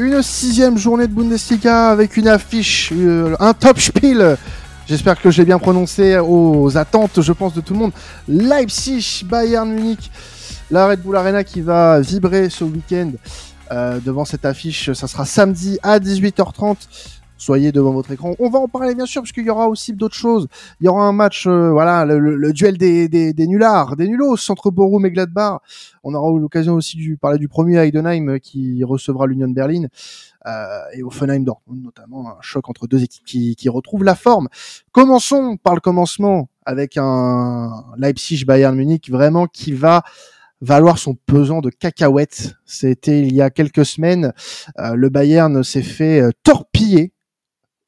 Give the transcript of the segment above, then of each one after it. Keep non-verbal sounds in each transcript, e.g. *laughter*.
Une sixième journée de Bundesliga avec une affiche, euh, un top spiel. J'espère que j'ai bien prononcé aux attentes, je pense, de tout le monde. Leipzig, Bayern Munich, la Red Bull Arena qui va vibrer ce week-end euh, devant cette affiche. Ça sera samedi à 18h30 soyez devant votre écran. On va en parler bien sûr parce qu'il y aura aussi d'autres choses. Il y aura un match, euh, voilà, le, duel des, des, des nullards, des nulos entre Borum et Gladbach. On aura l'occasion aussi de parler du premier Heidenheim euh, qui recevra l'Union Berlin euh, et Offenheim Dortmund notamment un choc entre deux équipes qui, qui retrouvent la forme. Commençons par le commencement avec un Leipzig Bayern Munich vraiment qui va valoir son pesant de cacahuètes. C'était il y a quelques semaines. Euh, le Bayern s'est fait torpiller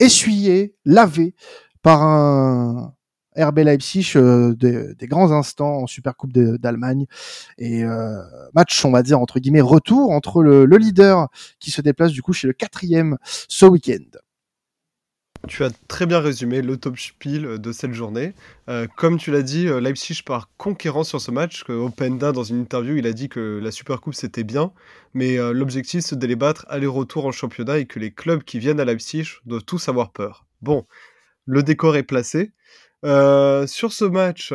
essuyé, lavé par un RB Leipzig euh, des, grands instants en Supercoupe d'Allemagne et euh, match on va dire entre guillemets retour entre le, leader qui se déplace du coup chez le quatrième ce week-end. Tu as très bien résumé le top spiel de cette journée. Euh, comme tu l'as dit, Leipzig part conquérant sur ce match. Openda, dans une interview, il a dit que la Supercoupe c'était bien, mais l'objectif c'est de les battre aller-retour en championnat et que les clubs qui viennent à Leipzig doivent tous avoir peur. Bon, le décor est placé. sur ce match,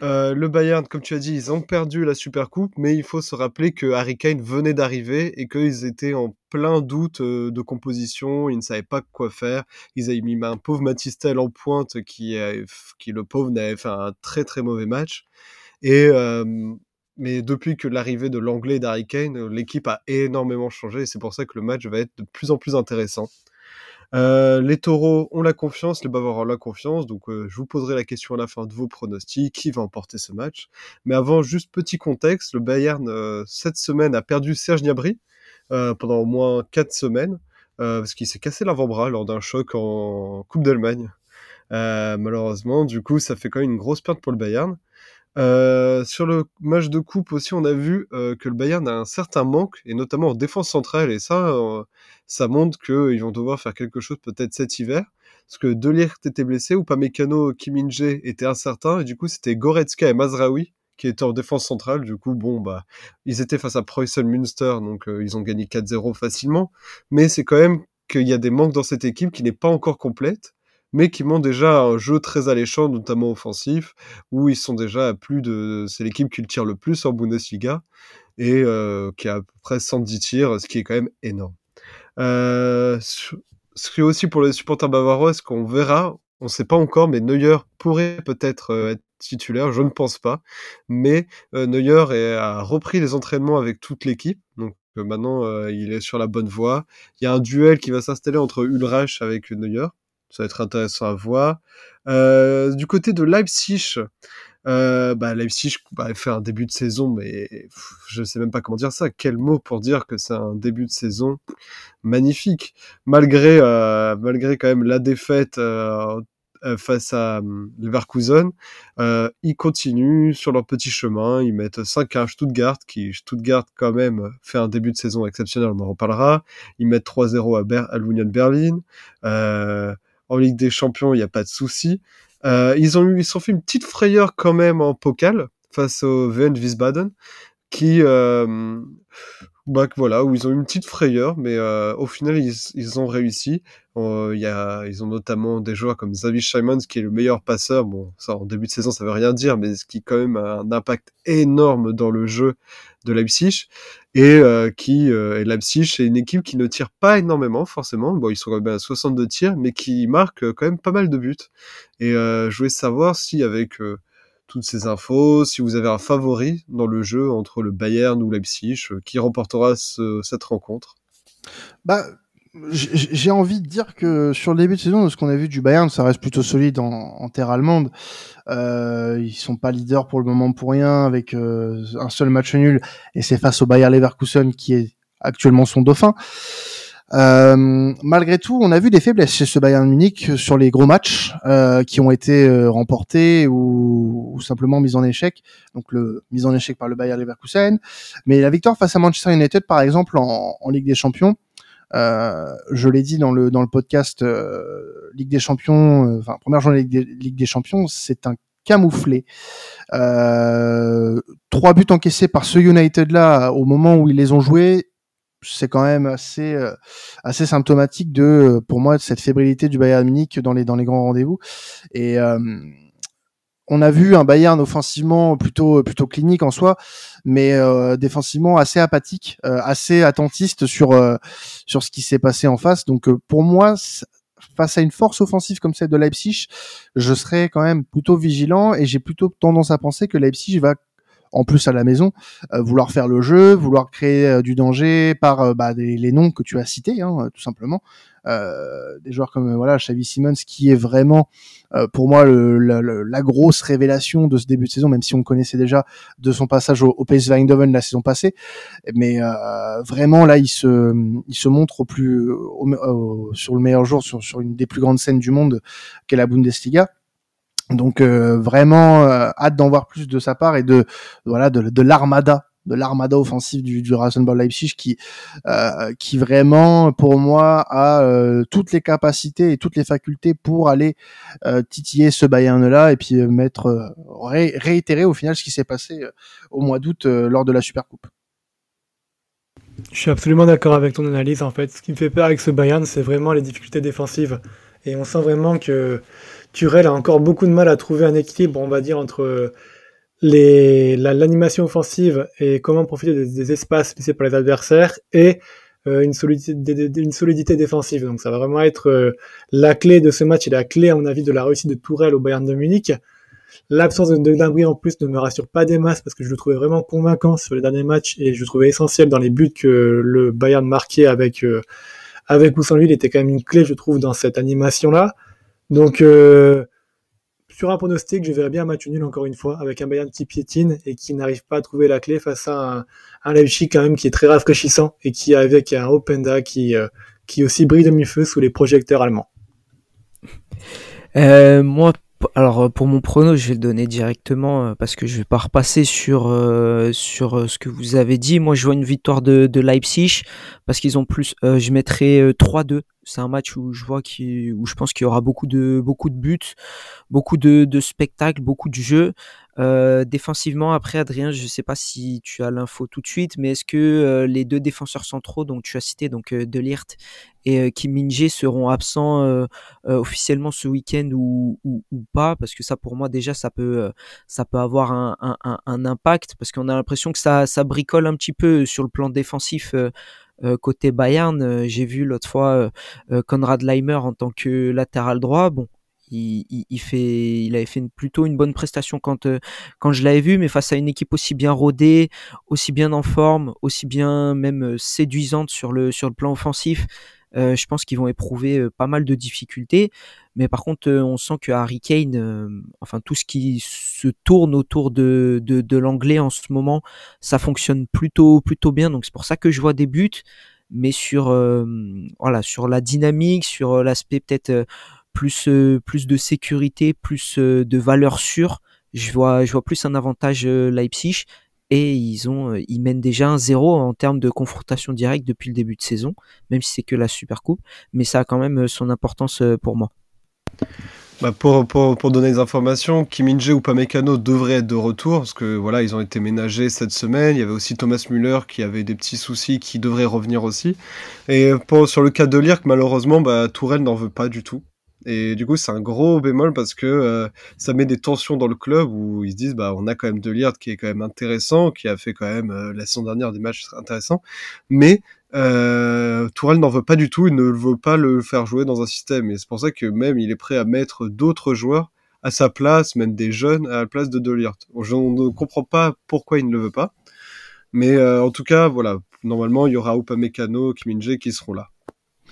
le Bayern, comme tu as dit, ils ont perdu la Supercoupe, mais il faut se rappeler que Harry Kane venait d'arriver et qu'ils étaient en plein doute de composition, ils ne savaient pas quoi faire. Ils avaient mis un pauvre Matistel en pointe qui, qui le pauvre, n'avait fait un très très mauvais match. Et mais depuis que l'arrivée de l'anglais d'Harry Kane, l'équipe a énormément changé et c'est pour ça que le match va être de plus en plus intéressant. Euh, les taureaux ont la confiance, les Bavarois ont la confiance, donc euh, je vous poserai la question à la fin de vos pronostics, qui va emporter ce match. Mais avant, juste petit contexte, le Bayern, euh, cette semaine, a perdu Serge Gnabry pendant au moins 4 semaines, parce qu'il s'est cassé l'avant-bras lors d'un choc en Coupe d'Allemagne. malheureusement, du coup, ça fait quand même une grosse perte pour le Bayern. Euh, sur le match de coupe aussi, on a vu euh, que le Bayern a un certain manque, et notamment en défense centrale, et ça, euh, ça montre qu'ils vont devoir faire quelque chose peut-être cet hiver, parce que Delirte était blessé, ou Pamecano, Kiminje était incertain, et du coup c'était Goretzka et Mazraoui qui étaient en défense centrale, du coup, bon, bah, ils étaient face à Preußen Münster, donc ils ont gagné 4-0 facilement, mais c'est quand même qu'il y a des manques dans cette équipe qui n'est pas encore complète, mais qui montrent déjà un jeu très alléchant, notamment offensif, où ils sont déjà à plus de... C'est l'équipe qui le tire le plus en Bundesliga, et euh, qui a à peu près 110 tirs, ce qui est quand même énorme. Euh, ce qui est aussi pour les supporters bavarois, ce qu'on verra, on ne sait pas encore, mais Neuer pourrait peut-être euh, être titulaire, je ne pense pas. Mais Neuer a repris les entraînements avec toute l'équipe, donc maintenant il est sur la bonne voie. Il y a un duel qui va s'installer entre Ulreich avec Neuer, ça va être intéressant à voir. Euh, du côté de Leipzig, euh, bah, Leipzig bah, fait un début de saison, mais je ne sais même pas comment dire ça. Quel mot pour dire que c'est un début de saison magnifique, malgré euh, malgré quand même la défaite face à Leverkusen. ils continuent sur leur petit chemin. Ils mettent 5 à Stuttgart, qui Stuttgart quand même fait un début de saison exceptionnel. On en reparlera. Ils mettent 3-0 à, à l'Union Berlin en Ligue des Champions, il n'y a pas de souci. Euh, ils ont eu, ils sont fait une petite frayeur quand même en pokal face au VN Wiesbaden, qui, euh, bah, voilà, où ils ont eu une petite frayeur, mais euh, au final, ils, ils ont réussi. Y a, ils ont notamment des joueurs comme Xavi Simons, qui est le meilleur passeur. Bon, ça, en début de saison, ça veut rien dire, mais ce qui quand même a un impact énorme dans le jeu de Leipzig. Et euh, qui, euh, et Leipzig, c'est une équipe qui ne tire pas énormément, forcément. Bon, ils sont quand même à 62 tirs, mais qui marque quand même pas mal de buts. Et euh, je voulais savoir si, avec euh, toutes ces infos, si vous avez un favori dans le jeu entre le Bayern ou Leipzig, euh, qui remportera cette rencontre Bah, j'ai envie de dire que sur le début de saison, de ce qu'on a vu du Bayern, ça reste plutôt solide en, en terre allemande. Euh, ils sont pas leaders pour le moment pour rien, avec euh, un seul match nul, et c'est face au Bayer Leverkusen qui est actuellement son dauphin. Euh, malgré tout, on a vu des faiblesses chez ce Bayern Munich sur les gros matchs euh, qui ont été euh, remportés ou, ou, simplement mis en échec. Donc le mise en échec par le Bayer Leverkusen, mais la victoire face à Manchester United, par exemple, en, en Ligue des Champions. Euh, je l'ai dit dans le dans le podcast euh, Ligue des Champions, enfin première journée Ligue des, Ligue des Champions, c'est un camouflé. Euh, trois buts encaissés par ce United là au moment où ils les ont joués, c'est quand même assez euh, assez symptomatique de euh, pour moi cette fébrilité du Bayern Munich dans les dans les grands rendez-vous et euh, on a vu un Bayern offensivement plutôt plutôt clinique en soi mais défensivement assez apathique assez attentiste sur sur ce qui s'est passé en face. Donc pour moi face à une force offensive comme celle de Leipzig, je serais quand même plutôt vigilant et j'ai plutôt tendance à penser que Leipzig va en plus à la maison, euh, vouloir faire le jeu, vouloir créer euh, du danger par euh, bah, les noms que tu as cités, hein, tout simplement. des joueurs comme voilà Xavi Simmons qui est vraiment pour moi le, la grosse révélation de ce début de saison, même si on connaissait déjà de son passage au, au PSV Eindhoven la saison passée, mais vraiment là il se il se montre au plus sur le meilleur jour sur, sur une des plus grandes scènes du monde qu'est la Bundesliga. Donc euh, vraiment euh, hâte d'en voir plus de sa part et de voilà de, l'armada de l'armada offensive du, du Rasenball Leipzig qui euh, qui vraiment pour moi a euh, toutes les capacités et toutes les facultés pour aller titiller ce Bayern là et puis mettre réitérer au final ce qui s'est passé au mois d'août lors de la Supercoupe. Je suis absolument d'accord avec ton analyse en fait. Ce qui me fait peur avec ce Bayern, c'est vraiment les difficultés défensives et on sent vraiment que Turel a encore beaucoup de mal à trouver un équilibre, on va dire, entre l'animation offensive et comment profiter des, espaces laissés par les adversaires et euh, une, solidité, défensive. Donc ça va vraiment être euh, la clé de ce match et la clé, à mon avis, de la réussite de Tourelle au Bayern de Munich. L'absence de Gnabry en plus ne me rassure pas des masses parce que je le trouvais vraiment convaincant sur les derniers matchs et je le trouvais essentiel dans les buts que le Bayern marquait avec, euh, avec ou sans. Il était quand même une clé, je trouve, dans cette animation-là. Donc, euh, sur un pronostic, je verrais bien un match nul encore une fois, avec un Bayern qui piétine et qui n'arrive pas à trouver la clé face à un, un Leipzig quand même qui est très rafraîchissant et qui avec un Openda qui, euh, qui aussi brille de mi-feu sous les projecteurs allemands. Euh, moi, alors euh, pour mon prono, je vais le donner directement euh, parce que je vais pas repasser sur euh, sur ce que vous avez dit. Moi, je vois une victoire de, de Leipzig parce qu'ils ont plus. je mettrai 3-2. C'est un match où je vois qui où je pense qu'il y aura beaucoup de beaucoup de buts, beaucoup de, de spectacles, beaucoup de jeux. Euh, défensivement, après Adrien, je ne sais pas si tu as l'info tout de suite, mais est-ce que euh, les deux défenseurs centraux, donc tu as cité donc euh, Delirte et Kim Min seront absents officiellement ce week-end ou, ou, ou, pas? Parce que ça, pour moi, déjà, ça peut ça peut avoir un, un, un impact parce qu'on a l'impression que ça ça bricole un petit peu sur le plan défensif. Côté Bayern, j'ai vu l'autre fois Konrad Leimer en tant que latéral droit. Bon, il, fait, il avait fait plutôt une bonne prestation quand, euh, quand je l'avais vu, mais face à une équipe aussi bien rodée, aussi bien en forme, aussi bien même euh, séduisante sur le, sur le plan offensif, euh, je pense qu'ils vont éprouver pas mal de difficultés. Mais par contre, on sent que Harry Kane, enfin tout ce qui se tourne autour de, de, de l'anglais en ce moment, ça fonctionne plutôt, plutôt bien. Donc c'est pour ça que je vois des buts mais sur voilà sur la dynamique, sur l'aspect peut-être plus euh, plus de sécurité, plus euh, de valeur sûre. Je vois je vois plus un avantage euh, Leipzig et ils ont ils mènent déjà un zéro en termes de confrontation directe depuis le début de saison, même si c'est que la Super Coupe, mais ça a quand même son importance pour moi. Bah pour, donner des informations, Kim Inge ou Pamecano devraient être de retour parce que voilà, ils ont été ménagés cette semaine. Il y avait aussi Thomas Müller qui avait des petits soucis qui devraient revenir aussi. Et pour, sur le cas de Lirk, malheureusement, bah, Tourelle n'en veut pas du tout. Et du coup, c'est un gros bémol parce que euh, ça met des tensions dans le club où ils se disent, bah, on a quand même De Liard qui est quand même intéressant, qui a fait quand même euh, la saison dernière des matchs intéressants, mais euh, Tourelle n'en veut pas du tout, il ne veut pas le faire jouer dans un système. Et c'est pour ça que même il est prêt à mettre d'autres joueurs à sa place, même des jeunes, à la place de De Je ne comprends pas pourquoi il ne le veut pas. Mais euh, en tout cas, voilà, normalement, il y aura Upamecano, Kiminje qui seront là.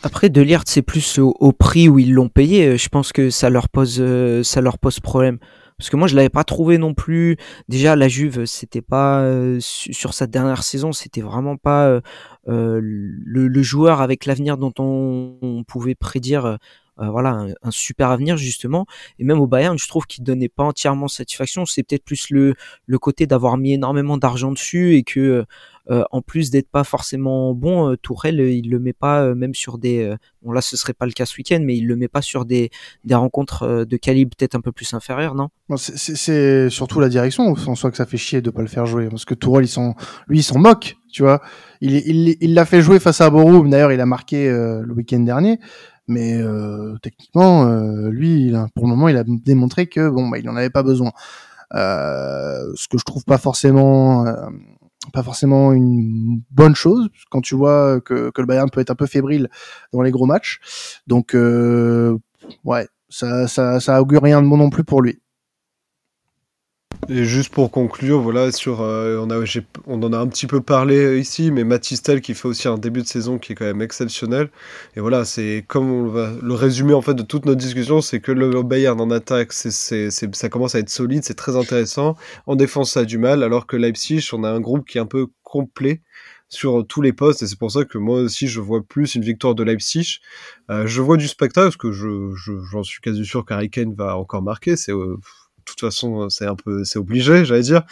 Après, Delirte, c'est plus au, prix où ils l'ont payé. Je pense que ça leur pose, euh, ça leur pose problème. Parce que moi, je l'avais pas trouvé non plus. Déjà, la Juve, c'était pas euh, sur sa dernière saison, c'était vraiment pas le, joueur avec l'avenir dont on, pouvait prédire. Voilà un, super avenir justement et même au Bayern je trouve qu'il donnait pas entièrement satisfaction c'est peut-être plus le le côté d'avoir mis énormément d'argent dessus et que euh, en plus d'être pas forcément bon, euh, Tourelle, euh, il le met pas même sur des. bon là, ce serait pas le cas ce week-end, mais il le met pas sur des, des rencontres de calibre peut-être un peu plus inférieur, non? C'est surtout la direction en soi que ça fait chier de pas le faire jouer, parce que Tourelle, il lui, il s'en moque tu vois. Il il il l'a fait jouer face à Borum. D'ailleurs, il a marqué le week-end dernier. Mais techniquement, lui, il a, pour le moment, il a démontré que bon, bah, il n'en avait pas besoin. ce que je trouve pas forcément pas forcément une bonne chose quand tu vois que, que, le Bayern peut être un peu fébrile dans les gros matchs. Donc euh, ouais, ça, ça, ça augure rien de bon non plus pour lui. Et juste pour conclure, voilà, sur, euh, on, a, on en a un petit peu parlé euh, ici, mais Matistel qui fait aussi un début de saison qui est quand même exceptionnel. Et voilà, c'est comme on va le résumé en fait de toute notre discussion, c'est que le Bayern en attaque, c'est, ça commence à être solide, c'est très intéressant. En défense, ça a du mal, alors que Leipzig, on a un groupe qui est un peu complet sur tous les postes et c'est pour ça que moi aussi je vois plus une victoire de Leipzig. Euh, je vois du spectacle parce que je, j'en suis quasi sûr qu'Harry Kane va encore marquer. C'est de toute façon, euh, c'est un peu, c'est obligé, j'allais dire.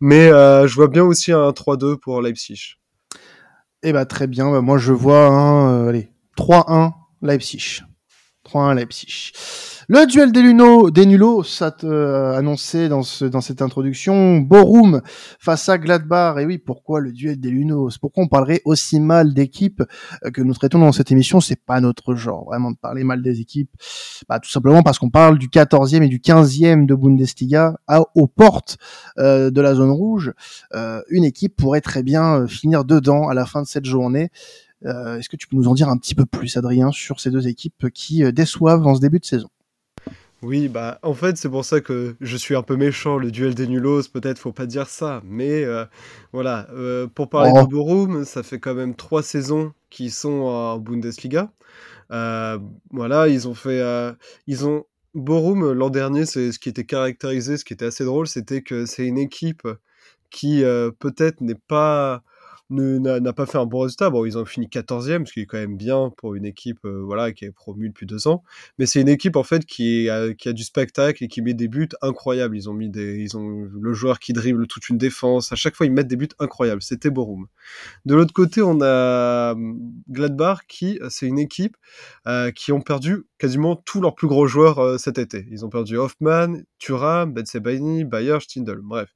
Mais euh, je vois bien aussi un 3-2 pour Leipzig. Eh bah très bien. Bah, moi, je vois un, euh, allez, 3-1 Leipzig. 3-1 Leipzig. Le duel des, Luno, des Nulos, ça euh, annoncé dans, ce, dans cette introduction. Borum face à Gladbach. Et oui, pourquoi le duel des Lunos? Pourquoi on parlerait aussi mal d'équipes euh, que nous traitons dans cette émission C'est pas notre genre, vraiment, de parler mal des équipes. Bah, tout simplement parce qu'on parle du 14e et du 15e de Bundesliga à, aux portes euh, de la zone rouge. Euh, une équipe pourrait très bien finir dedans à la fin de cette journée. Euh, Est-ce que tu peux nous en dire un petit peu plus, Adrien, sur ces deux équipes qui déçoivent en ce début de saison? Oui, bah en fait c'est pour ça que je suis un peu méchant, le duel des nulos, peut-être faut pas dire ça, mais euh, voilà, euh, pour parler de oh. Borum, ça fait quand même trois saisons qu'ils sont en Bundesliga. Euh, voilà, ils ont fait, ils ont Borum l'an dernier, c'est ce qui était caractérisé, ce qui était assez drôle, c'était que c'est une équipe qui peut-être n'est pas n'a pas fait un bon résultat. Bon, ils ont fini 14e, ce qui est quand même bien pour une équipe euh, voilà, qui est promue depuis deux ans. Mais c'est une équipe en fait qui, a, qui a du spectacle et qui met des buts incroyables. Ils ont mis des, ils ont le joueur qui dribble toute une défense. À chaque fois, ils mettent des buts incroyables. C'était Borum. De l'autre côté, on a hum, Gladbach qui, c'est une équipe euh, qui ont perdu quasiment tous leurs plus gros joueurs euh, cet été. Ils ont perdu Hoffman, Thuram, Ben Sebaini, Bayer, Stindl. Bref,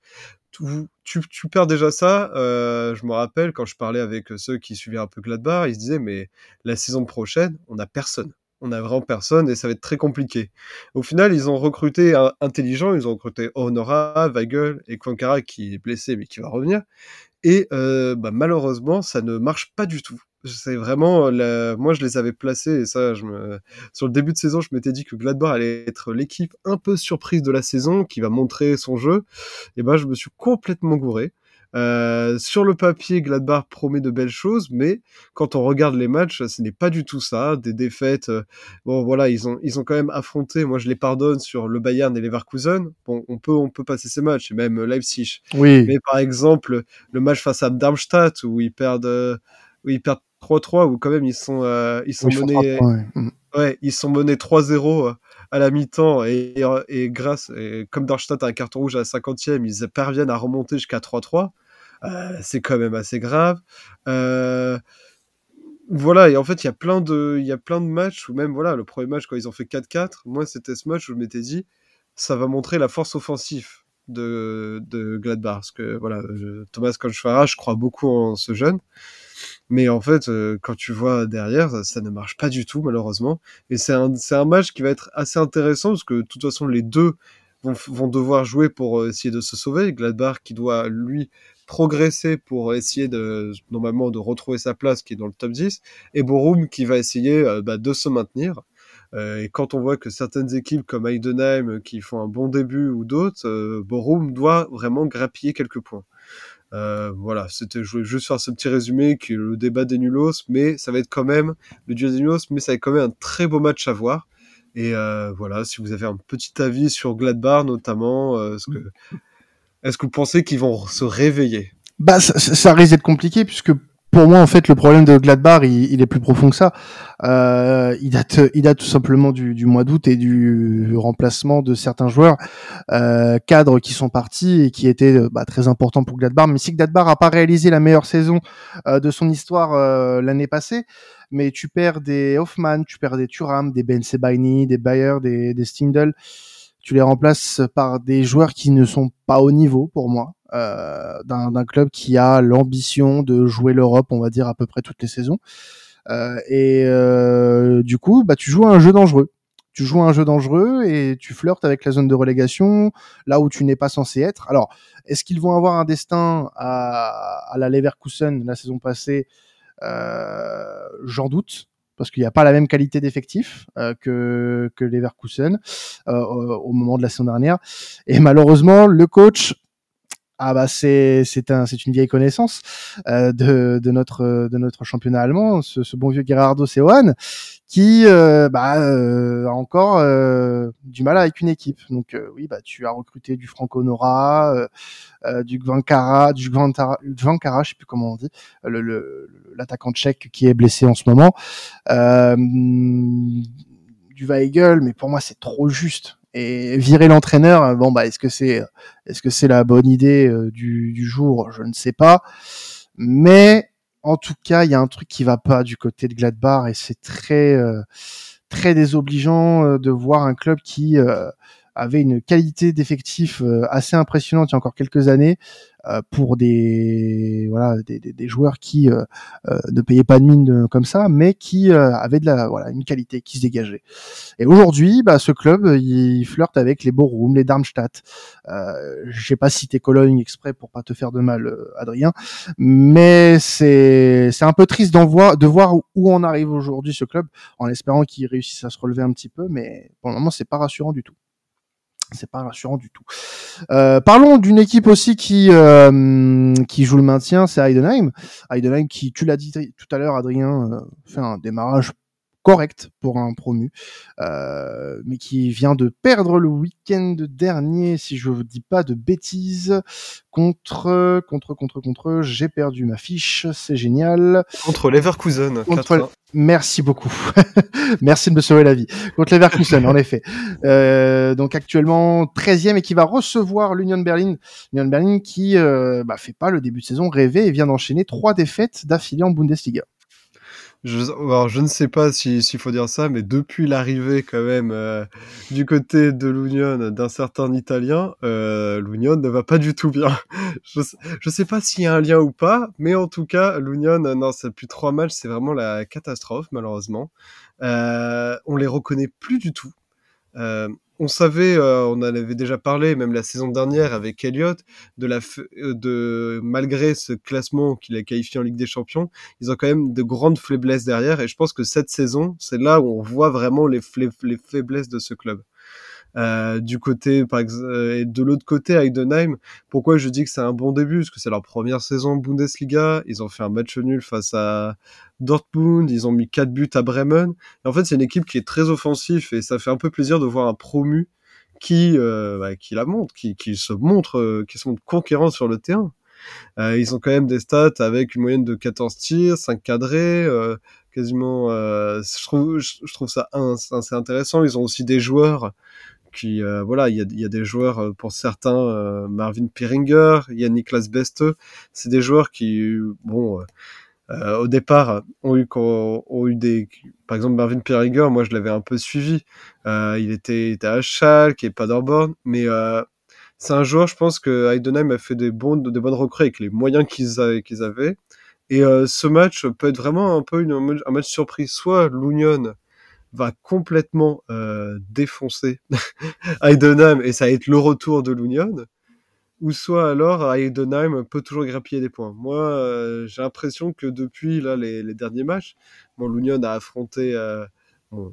tu, perds déjà ça. Euh, je me rappelle quand je parlais avec ceux qui suivaient un peu Gladbach, ils se disaient mais la saison prochaine, on n'a personne. On n'a vraiment personne et ça va être très compliqué. Au final, ils ont recruté un intelligent, ils ont recruté Honora, Weigel et Kwankara qui est blessé mais qui va revenir. Et euh, bah, malheureusement, ça ne marche pas du tout. C'est vraiment, moi je les avais placés et ça, je me... sur le début de saison, je m'étais dit que Gladbach allait être l'équipe un peu surprise de la saison, qui va montrer son jeu. Et ben, je me suis complètement gouré. Euh, sur le papier, Gladbach promet de belles choses, mais quand on regarde les matchs, ce n'est pas du tout ça. Des défaites, euh, bon voilà, ils ont ils ont quand même affronté. Moi, je les pardonne sur le Bayern et Leverkusen. Bon, on peut on peut passer ces matchs, et même Leipzig. Oui. Mais par exemple, le match face à Darmstadt où ils perdent euh, où ils perdent 3-3 où quand même ils sont ils sont menés mm. ouais. ils sont menés 3-0 à la mi-temps et, et, grâce et comme Darmstadt a un carton rouge à la 50e, ils parviennent à remonter jusqu'à 3-3. Euh, c'est quand même assez grave. Euh, voilà, et en fait, il y a plein de, il y a plein de matchs, ou même, voilà, le premier match, quand ils ont fait 4-4, moi, c'était ce match où je m'étais dit, ça va montrer la force offensive de, de Gladbach. Parce que, voilà, Thomas Conchfara, je crois beaucoup en ce jeune. Mais en fait, euh, quand tu vois derrière, ça, ne marche pas du tout, malheureusement. Et c'est un, un match qui va être assez intéressant, parce que, de toute façon, les deux vont, vont devoir jouer pour essayer de se sauver. Gladbach qui doit, lui, progresser pour essayer de normalement de retrouver sa place qui est dans le top 10 et Borum qui va essayer euh, bah, de se maintenir. Euh, et quand on voit que certaines équipes comme Heidenheim euh, qui font un bon début ou d'autres, Borum doit vraiment grappiller quelques points. Voilà, c'était je voulais juste faire ce petit résumé qui est le débat des nulos, mais ça va être quand même le duel des nulos, mais ça va être quand même un très beau match à voir. Et voilà, si vous avez un petit avis sur Gladbach notamment, ce que est-ce que vous pensez qu'ils vont se réveiller? Bah, ça risque d'être compliqué puisque pour moi, en fait, le problème de Gladbach, il, est plus profond que ça. Euh, il date, il date tout simplement du, mois d'août et du remplacement de certains joueurs euh, cadres qui sont partis et qui étaient bah, très importants pour Gladbach. Mais si Gladbach a pas réalisé la meilleure saison euh, de son histoire l'année passée, mais tu perds des Hoffman, tu perds des Thuram, des Ben Sebaini, des Bayer, des, des Stindl tu les remplaces par des joueurs qui ne sont pas au niveau pour moi. D'un club qui a l'ambition de jouer l'Europe, on va dire à peu près toutes les saisons. et du coup, bah tu joues à un jeu dangereux tu joues un jeu dangereux et tu flirtes avec la zone de relégation, là où tu n'es pas censé être. Alors, est-ce qu'ils vont avoir un destin à, à la Leverkusen la saison passée? Euh, J'en doute parce qu'il n'y a pas la même qualité d'effectif euh, que, que Leverkusen euh, au moment de la saison dernière. Et malheureusement, le coach ah bah c'est c'est un c'est une vieille connaissance euh, de de notre de notre championnat allemand, ce, bon vieux Gerardo Seoane qui euh, bah, euh, a encore du mal avec une équipe. Donc oui bah tu as recruté du Franco Nora, du Gvankara, du Gvankara, je sais plus comment on dit, l'attaquant tchèque qui est blessé en ce moment. du Weigel, mais pour moi c'est trop juste et virer l'entraîneur, euh, bon bah est-ce que c'est est-ce que c'est la bonne idée euh, du, du, jour? Je ne sais pas. Mais en tout cas, il y a un truc qui va pas du côté de Gladbach et c'est très euh, très désobligeant de voir un club qui avait une qualité d'effectif assez impressionnante il y a encore quelques années euh, pour des voilà des, joueurs qui euh, euh, ne payaient pas de mine comme ça, mais qui avaient de la voilà une qualité qui se dégageait. Et aujourd'hui, bah, ce club, il flirte avec les Borum, les Darmstadt. Euh, J'ai pas cité Cologne exprès pour pas te faire de mal, Adrien, mais c'est c'est un peu triste d'en voir de voir où on arrive aujourd'hui ce club, en espérant qu'il réussisse à se relever un petit peu, mais pour le moment c'est pas rassurant du tout c'est pas rassurant du tout. Euh, parlons d'une équipe aussi qui euh, qui joue le maintien, c'est Heidenheim. Heidenheim qui, tu l'as dit tout à l'heure, Adrien, euh, fait un démarrage correct pour un promu, euh, mais qui vient de perdre le week-end dernier, si je vous dis pas de bêtises, contre, contre, contre, contre, j'ai perdu ma fiche, c'est génial. Contre Leverkusen. Contre... Merci beaucoup. *laughs* Merci de me sauver la vie. Contre Leverkusen, en effet. Euh, donc actuellement 13e et qui va recevoir l'Union Berlin. L'Union Berlin qui euh, bah, fait pas le début de saison rêvé et vient d'enchaîner trois défaites d'affilée en Bundesliga. Je, alors, je ne sais pas s'il faut dire ça, mais depuis l'arrivée quand même euh, du côté de l'Union d'un certain Italien, euh, l'Union ne va pas du tout bien. *laughs* je, ne sais pas s'il y a un lien ou pas, mais en tout cas, l'Union, non, c'est plus trois matchs, c'est vraiment la catastrophe malheureusement. Euh, on les reconnaît plus du tout. Euh, on savait, euh, on en avait déjà parlé, même la saison dernière avec Elliott, de la, euh, de malgré ce classement qu'il a qualifié en Ligue des Champions, ils ont quand même de grandes faiblesses derrière. Et je pense que cette saison, c'est là où on voit vraiment les, les faiblesses de ce club. Euh, du côté, par euh, et de l'autre côté, Heidenheim, pourquoi je dis que c'est un bon début? Parce que c'est leur première saison Bundesliga. Ils ont fait un match nul face à Dortmund. Ils ont mis 4 buts à Bremen. En fait, c'est une équipe qui est très offensif et ça fait un peu plaisir de voir un promu qui, euh, bah, qui la montre, qui, qui se montre, euh, qui se montre conquérant sur le terrain. Euh, ils ont quand même des stats avec une moyenne de 14 tirs, 5 cadrés, euh, quasiment. je trouve, je, trouve ça assez intéressant. Ils ont aussi des joueurs euh, voilà, il y a, des joueurs euh, pour certains, euh, Marvin Piringer, il y a Niklas Beste, c'est des joueurs qui, bon, au départ, ont eu, des, par exemple Marvin Piringer, moi je l'avais un peu suivi, il était, à Schalke et Paderborn, mais c'est un joueur, je pense que Heidenheim a fait des, des bonnes recrues avec les moyens qu'ils avaient. Et ce match peut être vraiment un peu un match surprise. Soit l'Union va complètement euh, défoncer *laughs* Heidenheim et ça va être le retour de l'Union, ou soit alors Heidenheim peut toujours grappiller des points. Moi, euh, j'ai l'impression que depuis là les, derniers matchs, bon, l'Union a affronté euh,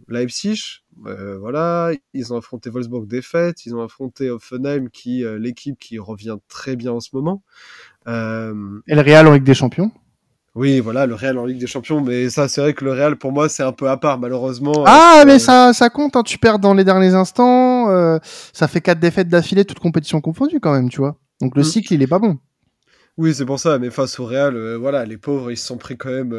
Leipzig, voilà, ils ont affronté Wolfsburg défaite, ils ont affronté Offenheim qui l'équipe qui revient très bien en ce moment. et le Real en Ligue des Champions oui, voilà, le Real en Ligue des Champions, mais ça, c'est vrai que le Real, pour moi, c'est un peu à part, malheureusement. Ah, euh, mais ça, ça compte, hein, tu perds dans les derniers instants, euh, ça fait quatre défaites d'affilée, toutes compétitions confondues quand même, tu vois. Donc le mm. cycle, il est pas bon. Oui, c'est pour ça, mais face au Real, euh, voilà, les pauvres, ils se sont pris quand même.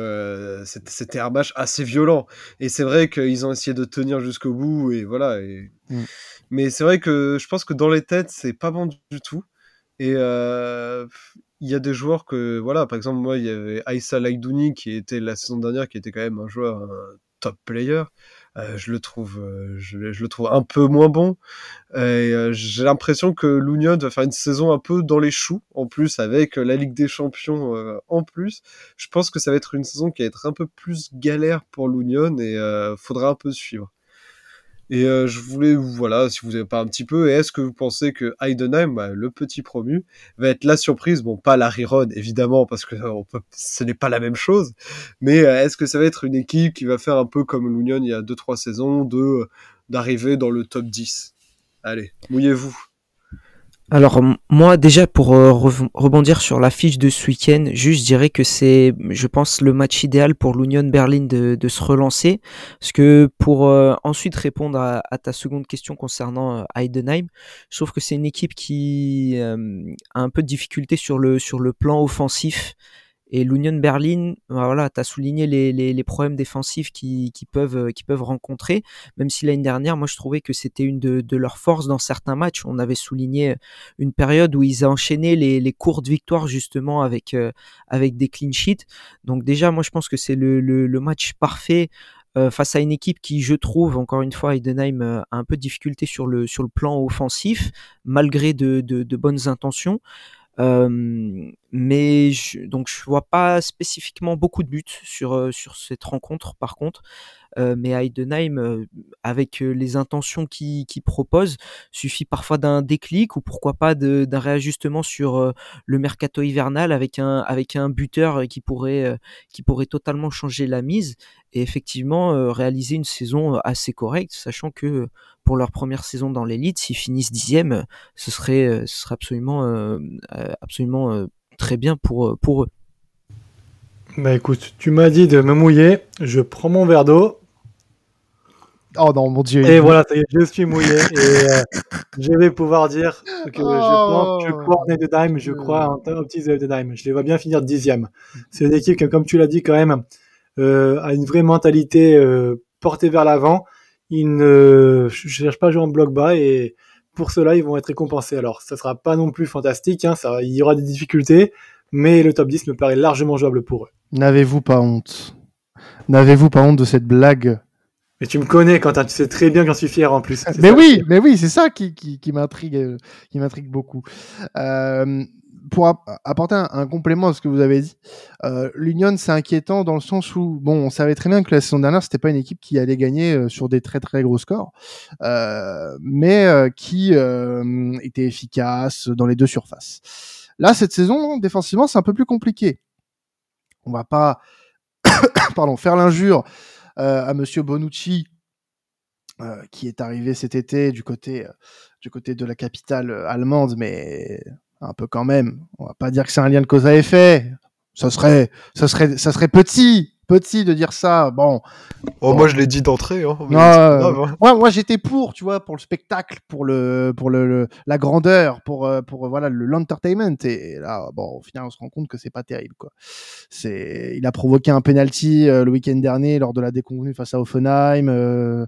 C'était un match assez violent. Et c'est vrai qu'ils ont essayé de tenir jusqu'au bout, et voilà. Et... Mm. Mais c'est vrai que je pense que dans les têtes, c'est pas bon du tout. Et il y a des joueurs que, voilà, par exemple, moi, il y avait Aïssa Laïdouni qui était la saison dernière, qui était quand même un joueur top player. Euh, je le trouve, euh, je, le trouve un peu moins bon. Et j'ai l'impression que l'Union va faire une saison un peu dans les choux, en plus avec la Ligue des Champions en plus. Je pense que ça va être une saison qui va être un peu plus galère pour l'Union et faudra un peu suivre. Et euh, je voulais, voilà, si vous n'avez pas un petit peu, est-ce que vous pensez que Heidenheim, bah, le petit promu, va être la surprise? Bon, pas la Riron, évidemment, parce que peut, ce n'est pas la même chose. Mais euh, est-ce que ça va être une équipe qui va faire un peu comme l'Union il y a 2-3 saisons, de d'arriver dans le top 10 Allez, mouillez-vous. Alors moi déjà pour euh, rebondir sur la fiche de ce week-end, juste dirais que c'est, je pense, le match idéal pour l'Union Berlin de, se relancer, parce que pour euh, ensuite répondre à, à, ta seconde question concernant euh, Heidenheim, je trouve que c'est une équipe qui a un peu de difficulté sur le sur le plan offensif. Et l'Union Berlin, bah voilà, tu as souligné les, les, problèmes défensifs qu'ils qui peuvent, qui peuvent rencontrer, même si l'année dernière, moi je trouvais que c'était une de, de, leurs forces dans certains matchs. On avait souligné une période où ils enchaînaient les, les courtes victoires justement avec, euh, avec des clean sheets. Donc déjà, moi je pense que c'est le, le, match parfait euh, face à une équipe qui, je trouve, encore une fois, Heidenheim euh, a un peu de difficulté sur le, sur le plan offensif, malgré de, de bonnes intentions. Euh, mais je, donc je vois pas spécifiquement beaucoup de buts sur sur cette rencontre par contre. Euh, mais Heidenheim, avec les intentions qu'il qui propose, suffit parfois d'un déclic ou pourquoi pas d'un réajustement sur le mercato hivernal avec un avec un buteur qui pourrait qui pourrait totalement changer la mise et effectivement réaliser une saison assez correcte, sachant que pour leur première saison dans l'élite, s'ils finissent dixième, ce serait, ce serait absolument, euh, absolument très bien pour, pour eux. Bah écoute, tu m'as dit de me mouiller, je prends mon verre d'eau. Oh non, mon dieu. Et voilà, je suis mouillé et je vais pouvoir dire que je, pense, je crois en Heidenheim, je crois en petit Heidenheim. Je les vois bien finir dixième. C'est une équipe qui, comme tu l'as dit quand même, euh, a une vraie mentalité euh, portée vers l'avant ils ne cherchent pas à jouer en bloc bas et pour cela, ils vont être récompensés. Alors, ça sera pas non plus fantastique, hein, ça, il y aura des difficultés, mais le top 10 me paraît largement jouable pour eux. N'avez-vous pas honte? N'avez-vous pas honte de cette blague? Mais tu me connais, Quentin, tu sais très bien que j'en suis fier en plus. Mais oui, mais oui, c'est ça qui, qui, qui m'intrigue, qui m'intrigue beaucoup. Euh, pour apporter un, complément à ce que vous avez dit, euh, l'Union c'est inquiétant dans le sens où bon, on savait très bien que la saison dernière c'était pas une équipe qui allait gagner euh, sur des très très gros scores, euh, mais qui était efficace dans les deux surfaces. Là cette saison défensivement c'est un peu plus compliqué. On va pas, *coughs* pardon, faire l'injure à Monsieur Bonucci. qui est arrivé cet été du côté du côté de la capitale allemande, mais un peu quand même. On va pas dire que c'est un lien de cause à effet. Ça serait, ça serait, ça serait petit, petit de dire ça. Bon. Oh, moi je l'ai dit d'entrée. Hein. hein. moi j'étais pour, tu vois, pour le spectacle, pour le, pour le, la grandeur, pour, euh, pour voilà le l'entertainment. Et là, bon, au final, on se rend compte que c'est pas terrible, quoi. C'est, il a provoqué un penalty euh, le week-end dernier lors de la déconvenue face à Offenheim. Euh,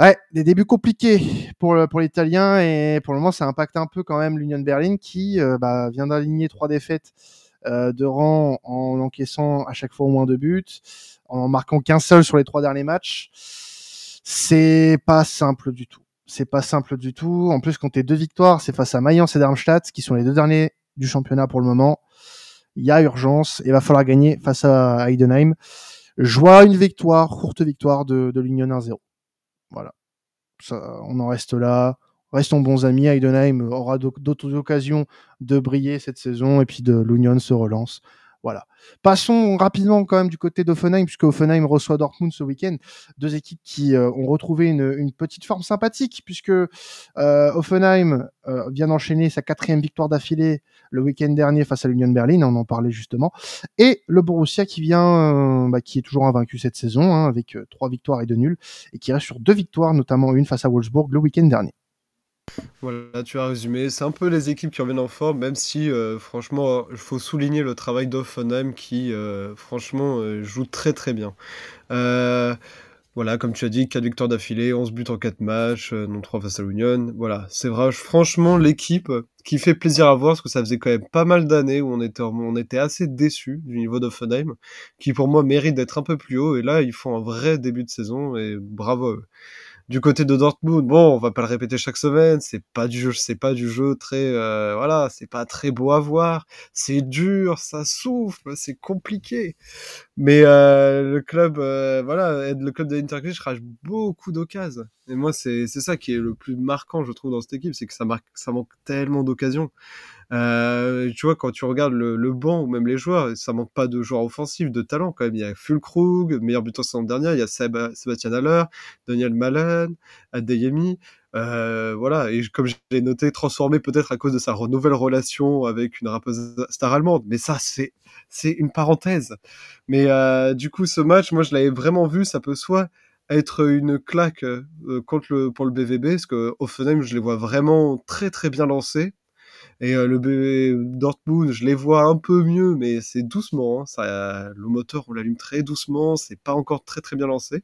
Ouais, des débuts compliqués pour pour l'Italien et pour le moment ça impacte un peu quand même l'Union Berlin qui euh, bah, vient d'aligner trois défaites euh, de rang en encaissant à chaque fois au moins deux buts, en marquant qu'un seul sur les trois derniers matchs. C'est pas simple du tout. C'est pas simple du tout. En plus, quand deux victoires, c'est face à Mayence et Darmstadt, qui sont les deux derniers du championnat pour le moment. Il y a urgence il va falloir gagner face à Heidenheim. Joie une victoire, courte victoire de, de l'Union 1-0. Voilà. On en reste là. Restons bons amis. Heidenheim aura d'autres occasions de briller cette saison et puis de l'Union se relance. Voilà. Passons rapidement quand même du côté d'Offenheim, puisque Offenheim reçoit Dortmund ce week-end. Deux équipes qui euh, ont retrouvé une, petite forme sympathique, puisque euh, Offenheim euh, vient d'enchaîner sa quatrième victoire d'affilée le week-end dernier face à l'Union Berlin, on en parlait justement, et le Borussia qui vient, bah, qui est toujours invaincu cette saison, hein, avec trois victoires et deux nuls, et qui reste sur deux victoires, notamment une face à Wolfsburg le week-end dernier. Voilà, tu as résumé. C'est un peu les équipes qui reviennent en forme, même si, euh, franchement, il faut souligner le travail d'Offenheim qui, euh, franchement, euh, joue très très bien. Voilà, comme tu as dit, 4 victoires d'affilée, 11 buts en 4 matchs, non 3 face à l'Union. Voilà, c'est franchement, l'équipe qui fait plaisir à voir, parce que ça faisait quand même pas mal d'années où on était, on était assez déçus du niveau d'Offenheim, qui pour moi mérite d'être un peu plus haut, et là, ils font un vrai début de saison, et bravo du côté de Dortmund, bon, on va pas le répéter chaque semaine, c'est pas du jeu, c'est pas du jeu très, euh, voilà, c'est pas très beau à voir, c'est dur, ça souffle, c'est compliqué. Mais euh, le club, euh, voilà, le club de l'Interclish rage beaucoup d'occasions. Et moi, c'est c'est ça qui est le plus marquant, je trouve, dans cette équipe, c'est que ça marque, ça manque tellement d'occasions. Euh, tu vois, quand tu regardes le, banc ou même les joueurs, ça manque pas de joueurs offensifs, de talent quand même. Il y a Fulkrug, meilleur buteur saison dernière, il y a Sébastien Haller, Daniel Malen, Adeyemi. Euh, voilà, et comme je l'ai noté, transformé peut-être à cause de sa nouvelle relation avec une rappeuse star allemande. Mais ça, c'est c'est une parenthèse. Mais euh, du coup, ce match, moi, je l'avais vraiment vu. Ça peut soit être une claque contre le, pour le BVB, parce que Offenheim, je les vois vraiment très très bien lancés. Et euh, le BVB Dortmund, je les vois un peu mieux, mais c'est doucement. Hein, ça, le moteur, on l'allume très doucement, c'est pas encore très très bien lancé.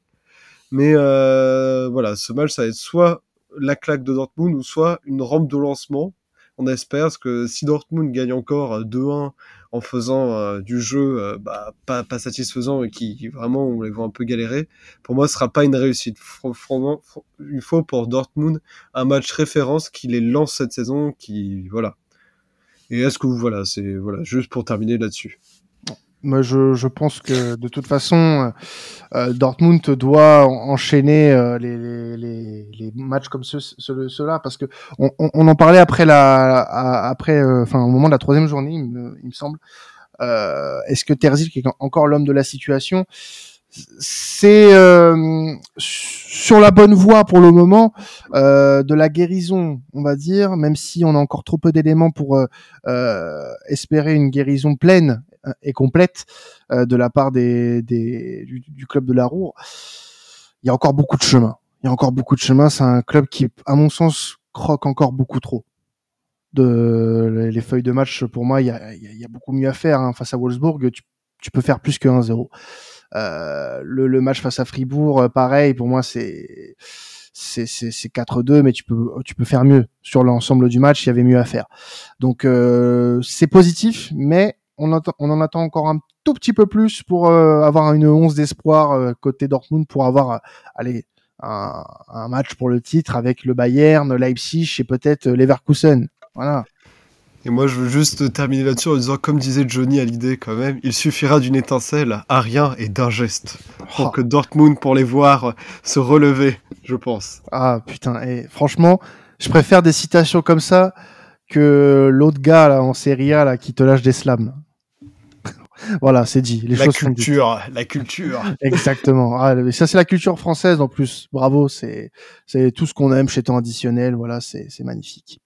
Mais euh, voilà, ce match, ça va être soit la claque de Dortmund ou soit une rampe de lancement. On espère que si Dortmund gagne encore 2-1 en faisant euh, du jeu euh, bah, pas, pas, satisfaisant et qui vraiment on les voit un peu galérer, pour moi ce sera pas une réussite. Il faut pour Dortmund un match référence qui les lance cette saison, qui voilà. Et est-ce que vous voilà, c'est voilà juste pour terminer là-dessus. Moi, je, je, pense que de toute façon, euh, euh Dortmund doit enchaîner euh, les, les, les, matchs comme ceux, ceux-là parce que on, on, en parlait après la, après, euh, enfin au moment de la troisième journée, il me, il me semble. Est-ce que Terzic qui est encore l'homme de la situation? C'est sur la bonne voie pour le moment de la guérison, on va dire, même si on a encore trop peu d'éléments pour espérer une guérison pleine et complète euh, de la part des, des du, club de la Roue. Il y a encore beaucoup de chemin. Il y a encore beaucoup de chemin. C'est un club qui, à mon sens, croque encore beaucoup trop. De les feuilles de match, pour moi, il y a, il y a beaucoup mieux à faire hein. face à Wolfsburg. Tu, tu, peux faire plus que 1-0. Euh, le, le, match face à Fribourg, euh, pareil, pour moi, c'est c'est 4-2, mais tu peux tu peux faire mieux sur l'ensemble du match. Il y avait mieux à faire. Donc euh, c'est positif, mais on, en attend encore un tout petit peu plus pour euh, avoir une once d'espoir euh, côté Dortmund pour avoir euh, allez, un, match pour le titre avec le Bayern, Leipzig et peut-être Leverkusen. Voilà. Et moi, je veux juste terminer là-dessus en disant, comme disait Johnny à l'idée quand même, il suffira d'une étincelle à rien et d'un geste pour oh. que Dortmund, pour les voir se relever, je pense. Ah putain, et franchement, je préfère des citations comme ça que l'autre gars là, en Serie A là, qui te lâche des slams voilà, c'est dit. Les la culture, la culture. *laughs* Exactement. Ah, ça, c'est la culture française en plus. Bravo, c'est c'est tout ce qu'on aime chez Temps Additionnel. Voilà, c'est c'est magnifique.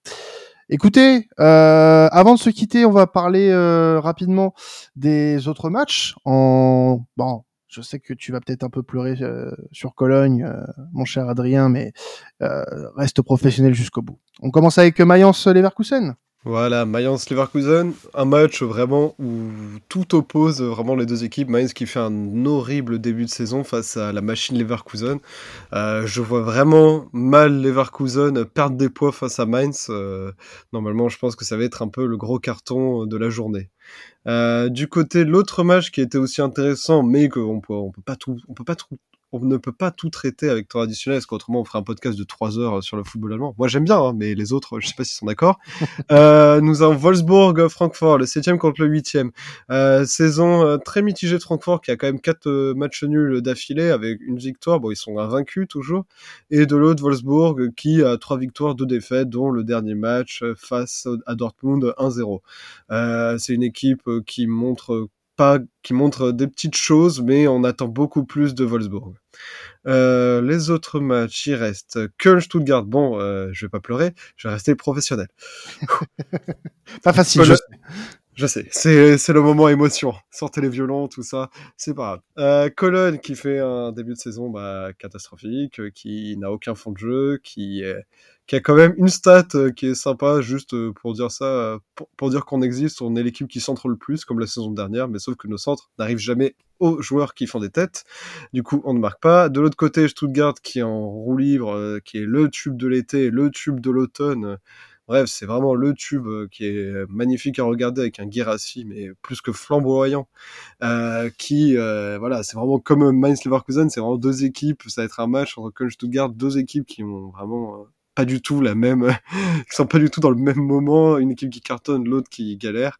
Écoutez, euh, avant de se quitter, on va parler euh, rapidement des autres matchs. En bon, je sais que tu vas peut-être un peu pleurer euh, sur Cologne, euh, mon cher Adrien, mais euh, reste professionnel jusqu'au bout. On commence avec Mayence Leverkusen. Voilà, Mayence Leverkusen, un match vraiment où tout oppose vraiment les deux équipes. Mainz qui fait un horrible début de saison face à la machine Leverkusen. Euh, je vois vraiment mal Leverkusen perdre des poids face à Mainz. Euh, normalement, je pense que ça va être un peu le gros carton de la journée. Euh, du côté l'autre match qui était aussi intéressant, mais qu'on on peut pas tout, on peut pas tout, on ne peut pas tout traiter avec temps additionnel, parce qu'autrement on ferait un podcast de 3 heures sur le football allemand. Moi j'aime bien, hein, mais les autres, je sais pas s'ils sont d'accord. *laughs* euh, nous avons Wolfsburg-Francfort, le 7 contre le 8 euh, saison euh, très mitigée de Francfort, qui a quand même 4 euh, matchs nuls d'affilée, avec une victoire, bon ils sont invaincus toujours, et de l'autre Wolfsburg, qui a 3 victoires, 2 défaites, dont le dernier match face à Dortmund 1-0. C'est une équipe qui montre pas, qui montre des petites choses, mais on attend beaucoup plus de Wolfsburg. Euh, les autres matchs, il reste Köln-Stuttgart. Bon, euh, je vais pas pleurer, je vais rester professionnel. *laughs* pas facile. Je sais, c'est, le moment émotion. Sortez les violons, tout ça, c'est pas grave. Euh, Cologne qui fait un début de saison bah, catastrophique, euh, qui n'a aucun fond de jeu, qui, qui a quand même une stat euh, qui est sympa, juste euh, pour dire ça, pour, pour dire qu'on existe, on est l'équipe qui centre le plus, comme la saison dernière, mais sauf que nos centres n'arrivent jamais aux joueurs qui font des têtes. Du coup, on ne marque pas. De l'autre côté, Stuttgart qui est en roue libre, qui est le tube de l'été, le tube de l'automne. Bref, c'est vraiment le tube qui est magnifique à regarder avec un Guérassi, mais plus que flamboyant. Qui, voilà, c'est vraiment comme Mainz Leverkusen, c'est vraiment deux équipes. Ça va être un match entre Köln Stuttgart, deux équipes qui ont vraiment pas du tout la même, *laughs* qui sont pas du tout dans le même moment. Une équipe qui cartonne, l'autre qui galère.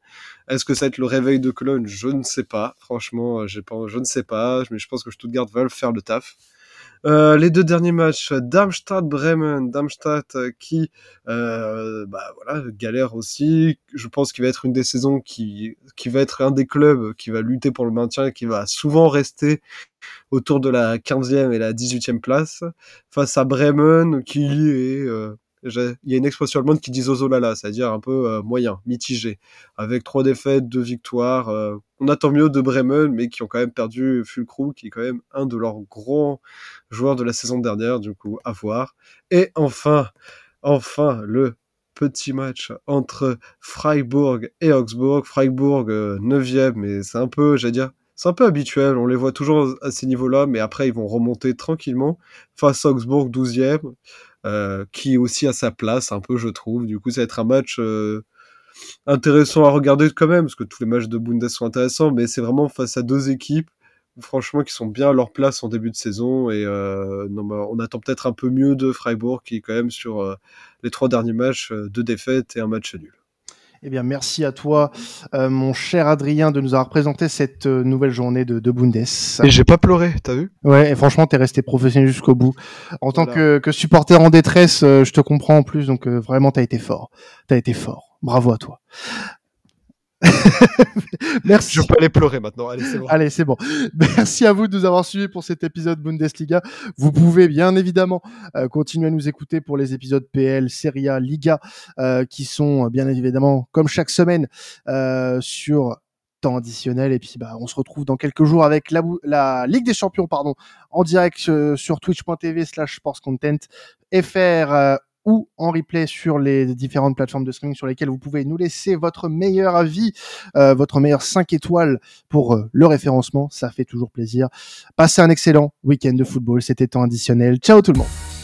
Est-ce que ça va être le réveil de Cologne? Je ne sais pas. Franchement, je ne sais pas. Mais je pense que Stuttgart va le faire le taf. Euh, les deux derniers matchs, Darmstadt-Bremen, Darmstadt euh, qui euh, bah, voilà, galère aussi. Je pense qu'il va être une des saisons qui, qui va être un des clubs qui va lutter pour le maintien, qui va souvent rester autour de la 15e et la 18e place, face à Bremen qui est euh, il y a une expression allemande qui dit zozolala, c'est-à-dire un peu euh, moyen, mitigé, avec trois défaites, deux victoires. Euh, on attend mieux de Bremen, mais qui ont quand même perdu Fulkrug, qui est quand même un de leurs grands joueurs de la saison dernière, du coup, à voir. Et enfin, enfin, le petit match entre Freiburg et Augsburg. Freiburg, 9e, euh, mais c'est un peu, j'allais dire, c'est un peu habituel, on les voit toujours à ces niveaux-là, mais après ils vont remonter tranquillement face à Augsbourg 12e. Euh, qui aussi a sa place un peu, je trouve. Du coup, ça va être un match euh, intéressant à regarder quand même, parce que tous les matchs de Bundes sont intéressants, mais c'est vraiment face à deux équipes, franchement, qui sont bien à leur place en début de saison, et euh, on attend peut-être un peu mieux de Freiburg, qui est quand même sur les trois derniers matchs, deux défaites et un match nul. Eh bien, merci à toi, euh, mon cher Adrien, de nous avoir présenté cette euh, nouvelle journée de, de Bundes. Et j'ai pas pleuré, t'as vu? Ouais, et franchement, t'es resté professionnel jusqu'au bout. En tant que, que, supporter en détresse, euh, je te comprends en plus, donc vraiment, t'as été fort. T'as été fort. Bravo à toi. *laughs* Merci. Je peux aller pleurer maintenant. Allez, c'est bon. Allez, c'est bon. *laughs* Merci à vous de nous avoir suivis pour cet épisode Bundesliga. Vous pouvez bien évidemment euh, continuer à nous écouter pour les épisodes PL, Serie A, Liga, euh, qui sont bien évidemment, comme chaque semaine, euh, sur temps additionnel. Et puis, bah, on se retrouve dans quelques jours avec la, la Ligue des Champions, pardon, en direct euh, sur twitch.tv slash sportscontent fr ou en replay sur les différentes plateformes de streaming sur lesquelles vous pouvez nous laisser votre meilleur avis, euh, votre meilleur 5 étoiles pour euh, le référencement. Ça fait toujours plaisir. Passez un excellent week-end de football. C'était temps additionnel. Ciao tout le monde.